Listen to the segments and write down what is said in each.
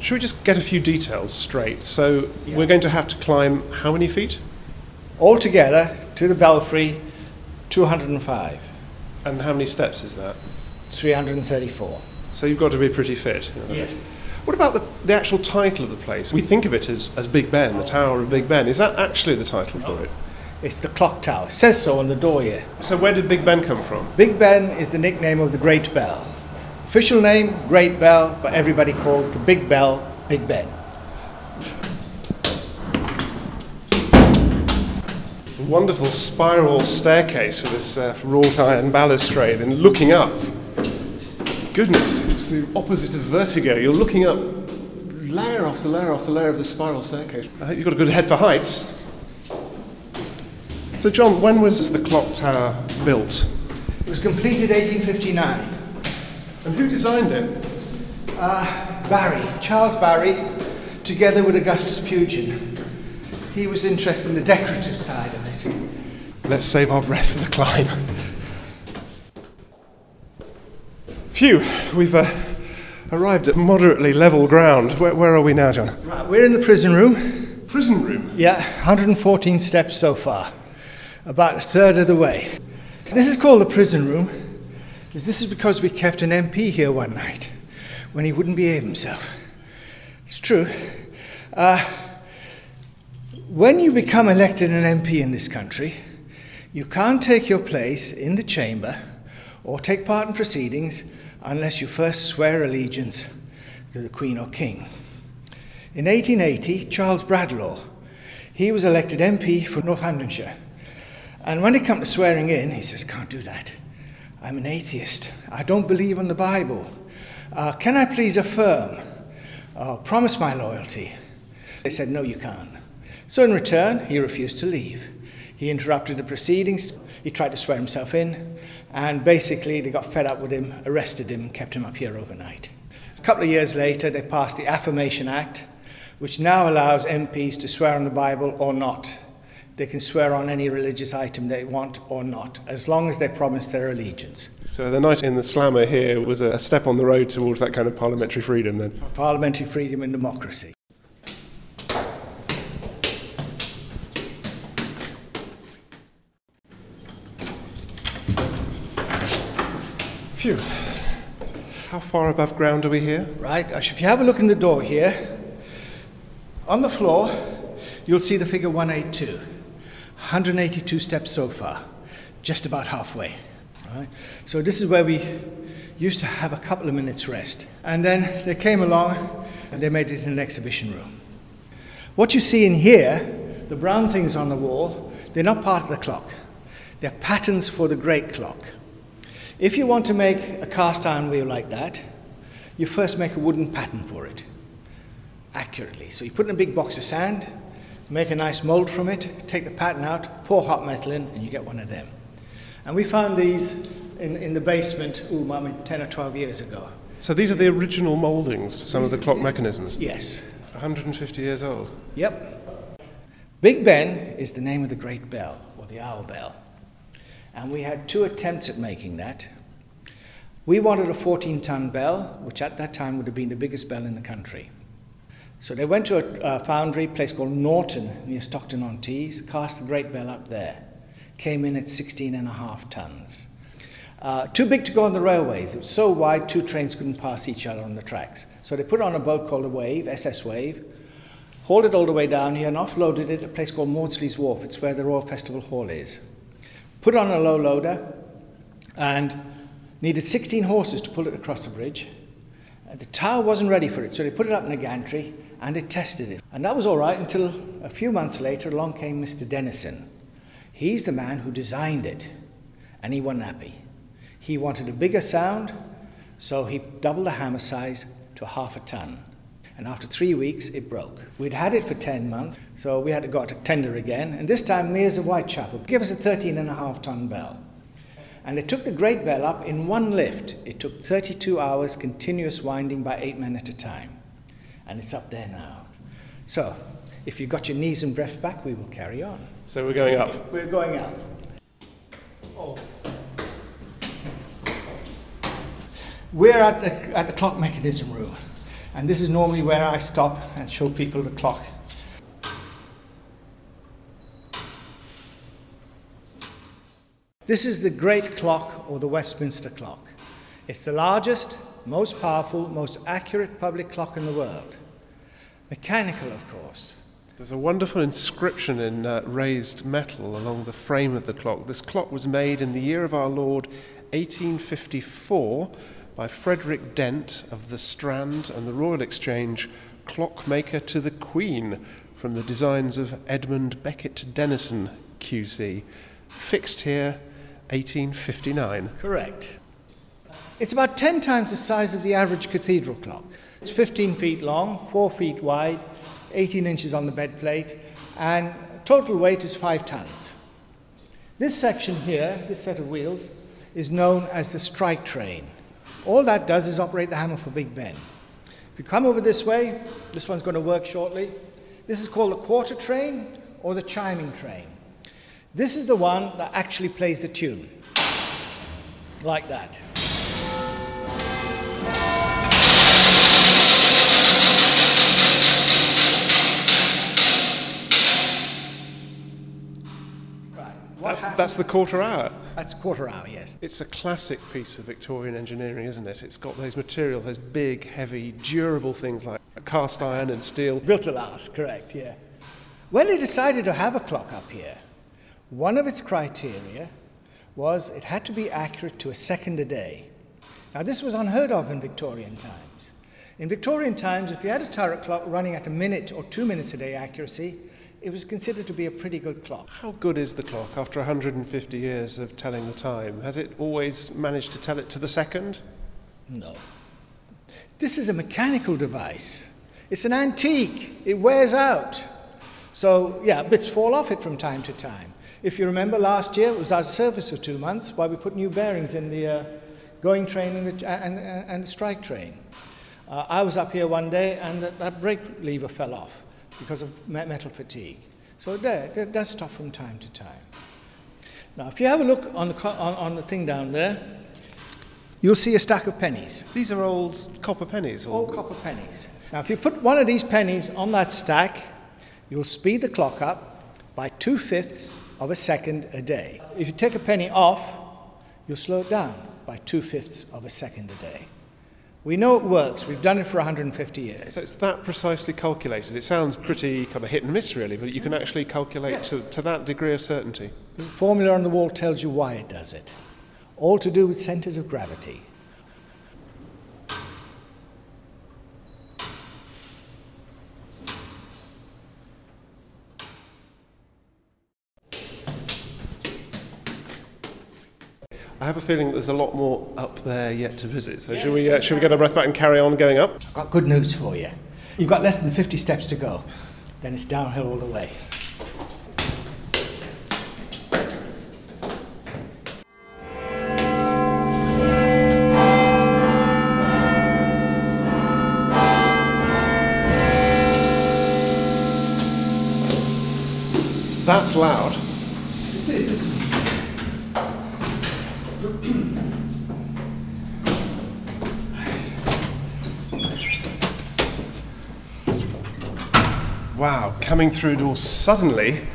Should we just get a few details straight? So Yeah. we're going to have to climb how many feet? Altogether, to the belfry, 205, And how many steps is that? 334. So you've got to be pretty fit. you know. What about the, the actual title of the place? We think of it as, as Big Ben, the Tower of Big Ben. Is that actually the title for it? It's the clock tower. It says so on the door here. So where did Big Ben come from? Big Ben is the nickname of the Great Bell. Official name, Great Bell, but everybody calls the Big Bell Big Ben. It's a wonderful spiral staircase with this uh, wrought iron balustrade and looking up. Goodness, it's the opposite of vertigo. You're looking up layer after layer after layer of the spiral staircase. I think you've got a good head for heights. So, John, when was the clock tower built? It was completed 1859. And who designed it? Uh, Barry, Charles Barry, together with Augustus Pugin. He was interested in the decorative side of it. Let's save our breath for the climb. Phew, we've uh, arrived at moderately level ground. Where, where are we now, John? Right, we're in the prison room. Prison room. Yeah, 114 steps so far, about a third of the way. This is called the prison room. This is because we kept an MP here one night when he wouldn't behave himself. It's true. Uh, when you become elected an MP in this country, you can't take your place in the chamber or take part in proceedings unless you first swear allegiance to the Queen or King. In 1880, Charles Bradlaugh, he was elected MP for Northamptonshire. And when it came to swearing in, he says, can't do that. I'm an atheist. I don't believe in the Bible. Uh, can I please affirm, uh, promise my loyalty? They said, no, you can't. So in return, he refused to leave. He interrupted the proceedings. He tried to swear himself in. And basically, they got fed up with him, arrested him, kept him up here overnight. A couple of years later, they passed the Affirmation Act, which now allows MPs to swear on the Bible or not. They can swear on any religious item they want or not, as long as they promise their allegiance. So the night in the slammer here was a step on the road towards that kind of parliamentary freedom then. Parliamentary freedom and democracy. Phew. How far above ground are we here? Right, if you have a look in the door here, on the floor, you'll see the figure 182. 182 steps so far, just about halfway. Right? So this is where we used to have a couple of minutes rest. And then they came along and they made it an exhibition room. What you see in here, the brown things on the wall, they're not part of the clock. They're patterns for the great clock. If you want to make a cast iron wheel like that, you first make a wooden pattern for it accurately. So you put in a big box of sand, make a nice mold from it, take the pattern out, pour hot metal in, and you get one of them. And we found these in, in the basement, ooh, mummy, 10 or 12 years ago. So these are the original mouldings to some of the clock mechanisms. Yes. 150 years old. Yep. Big Ben is the name of the great bell, or the hour bell. And we had two attempts at making that. We wanted a 14 ton bell, which at that time would have been the biggest bell in the country. So they went to a, a foundry, place called Norton, near Stockton on Tees, cast the great bell up there. Came in at 16 and a half tons. Uh, too big to go on the railways. It was so wide, two trains couldn't pass each other on the tracks. So they put on a boat called the Wave, SS Wave, hauled it all the way down here and offloaded it at a place called Maudsley's Wharf. It's where the Royal Festival Hall is. Put on a low loader and needed 16 horses to pull it across the bridge. Uh, The tower wasn't ready for it, so they put it up in a gantry and it tested it. And that was all right until a few months later along came Mr. Denison. He's the man who designed it, and he wasn't happy. He wanted a bigger sound, so he doubled the hammer size to half a ton. And after three weeks, it broke. We'd had it for 10 months, so we had to go out to tender again. And this time, Mears of Whitechapel gave us a 13 and a half ton bell. And they took the great bell up in one lift. It took 32 hours continuous winding by eight men at a time. And it's up there now. So, if you've got your knees and breath back, we will carry on. So we're going up. We're going up. Oh. We're at the, at the clock mechanism room. And this is normally where I stop and show people the clock. This is the great clock or the Westminster clock. It's the largest, most powerful, most accurate public clock in the world. Mechanical, of course. There's a wonderful inscription in uh, raised metal along the frame of the clock. This clock was made in the year of our Lord 1854 by Frederick Dent of the Strand and the Royal Exchange clockmaker to the Queen from the designs of Edmund Beckett Denison QC. Fixed here 1859. Correct. It's about 10 times the size of the average cathedral clock. It's 15 feet long, 4 feet wide, 18 inches on the bed plate, and total weight is 5 tons. This section here, this set of wheels, is known as the strike train. All that does is operate the hammer for Big Ben. If you come over this way, this one's going to work shortly. This is called the quarter train or the chiming train. This is the one that actually plays the tune, like that. That's, that's the quarter hour. That's quarter hour, yes. It's a classic piece of Victorian engineering, isn't it? It's got those materials, those big, heavy, durable things like cast iron and steel. Built to last, correct, yeah. When they decided to have a clock up here, one of its criteria was it had to be accurate to a second a day. Now, this was unheard of in Victorian times. In Victorian times, if you had a turret clock running at a minute or two minutes a day accuracy, it was considered to be a pretty good clock. How good is the clock after 150 years of telling the time? Has it always managed to tell it to the second? No. This is a mechanical device. It's an antique. It wears out. So, yeah, bits fall off it from time to time. If you remember last year, it was out of service for two months while we put new bearings in the uh, going train and the, and, and, and the strike train. Uh, I was up here one day and that, that brake lever fell off because of metal fatigue. So there, it does stop from time to time. Now, if you have a look on the, on, on the thing down there, you'll see a stack of pennies. These are old copper pennies? Or... Old copper pennies. Now, if you put one of these pennies on that stack, you'll speed the clock up by two fifths of a second a day. If you take a penny off, you'll slow it down by two fifths of a second a day. We know it works. We've done it for 150 years. So it's that precisely calculated. It sounds pretty kind of hit and miss, really, but you can actually calculate yes. to, to that degree of certainty. The formula on the wall tells you why it does it. All to do with centers of gravity. Have a feeling there's a lot more up there yet to visit. So yes, should we uh, should we get our breath back and carry on going up? I've got good news for you. You've got less than 50 steps to go. Then it's downhill all the way. That's loud. Wow, coming through doors suddenly,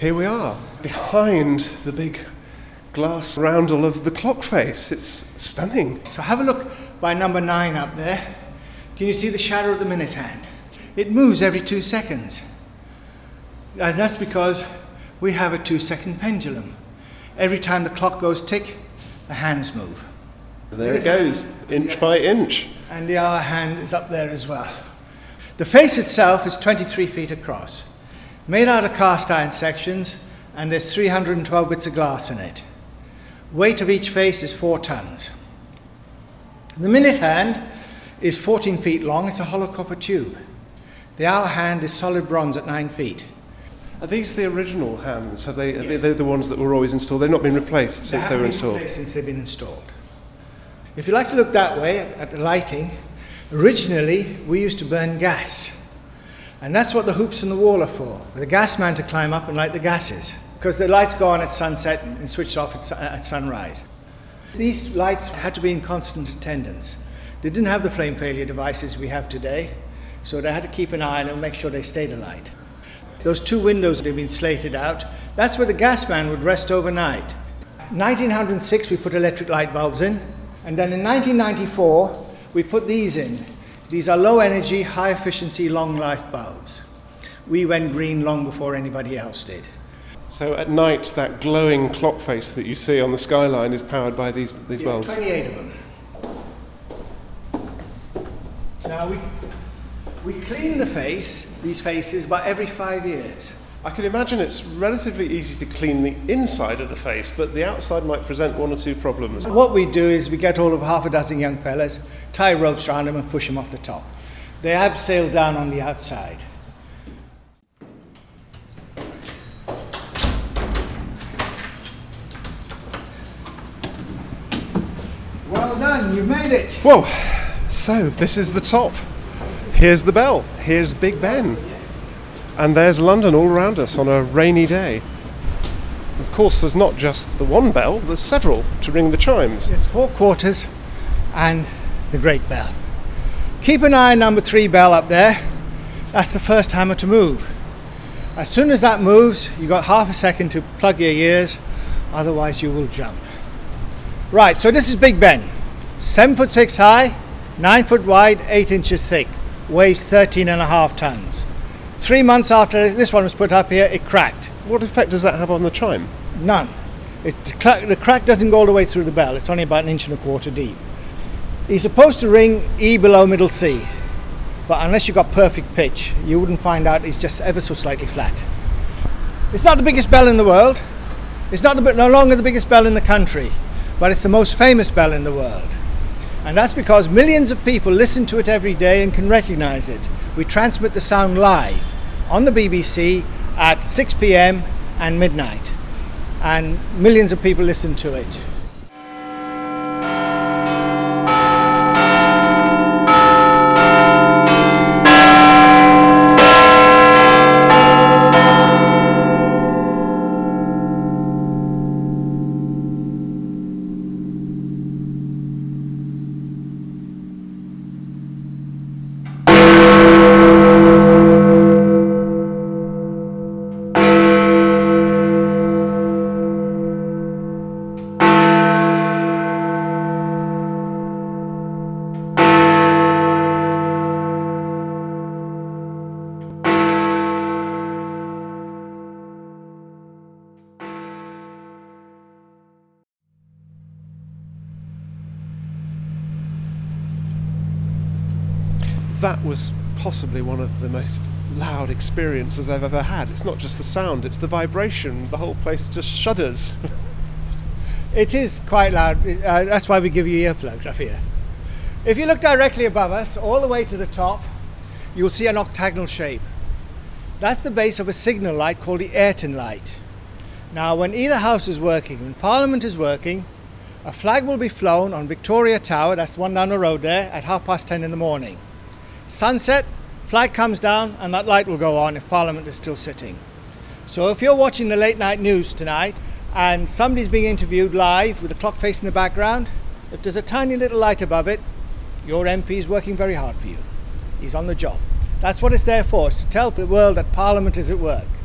here we are, behind the big glass roundel of the clock face. It's stunning. So have a look by number nine up there. Can you see the shadow of the minute hand? It moves every two seconds. And that's because we have a two second pendulum. Every time the clock goes tick, the hands move. There it goes, inch by inch. And the hour hand is up there as well. The face itself is 23 feet across, made out of cast iron sections, and there's 312 bits of glass in it. Weight of each face is 4 tons. The minute hand is 14 feet long, it's a hollow copper tube. The hour hand is solid bronze at 9 feet. Are these the original hands? Are they, are yes. they the ones that were always installed? They've not been replaced since they, they were installed? since they've been installed. If you like to look that way at the lighting, Originally, we used to burn gas. And that's what the hoops in the wall are for, for the gas man to climb up and light the gases. Because the lights go on at sunset and switch off at, at sunrise. These lights had to be in constant attendance. They didn't have the flame failure devices we have today, so they had to keep an eye on them and make sure they stayed alight. Those two windows have been slated out. That's where the gas man would rest overnight. 1906, we put electric light bulbs in, and then in 1994, we put these in. These are low energy, high efficiency, long life bulbs. We went green long before anybody else did. So at night, that glowing clock face that you see on the skyline is powered by these, these Yeah, bulbs. 28 of them. Now we, we clean the face, these faces, about every five years. I can imagine it's relatively easy to clean the inside of the face, but the outside might present one or two problems. What we do is we get all of half a dozen young fellas, tie ropes around them and push them off the top. They abseil down on the outside. Well done, you've made it. Whoa! So this is the top. Here's the bell. Here's Big Ben. And there's London all around us on a rainy day. Of course, there's not just the one bell, there's several to ring the chimes. It's four quarters and the great bell. Keep an eye on number three bell up there. That's the first hammer to move. As soon as that moves, you've got half a second to plug your ears, otherwise you will jump. Right, so this is Big Ben. Seven foot six high, nine foot wide, eight inches thick, weighs 13 and a half tons. Three months after this one was put up here, it cracked. What effect does that have on the chime? None. It, the, crack, doesn't go all the way through the bell. It's only about an inch and a quarter deep. You're supposed to ring E below middle C, but unless you've got perfect pitch, you wouldn't find out it's just ever so slightly flat. It's not the biggest bell in the world. It's not the, no longer the biggest bell in the country, but it's the most famous bell in the world. And that's because millions of people listen to it every day and can recognize it. We transmit the sound live on the BBC at 6 pm and midnight. And millions of people listen to it. That was possibly one of the most loud experiences I've ever had. It's not just the sound, it's the vibration. The whole place just shudders. It is quite loud. Uh, that's why we give you earplugs up here. If you look directly above us, all the way to the top, you'll see an octagonal shape. That's the base of a signal light called the Ayrton light. Now, when either house is working, when Parliament is working, a flag will be flown on Victoria Tower, that's the one down the road there, at half past ten in the morning. Sunset, flag comes down, and that light will go on if Parliament is still sitting. So if you're watching the late night news tonight and somebody's being interviewed live with the clock face in the background, if there's a tiny little light above it, your MP is working very hard for you. He's on the job. That's what it's there for, it's to tell the world that Parliament is at work.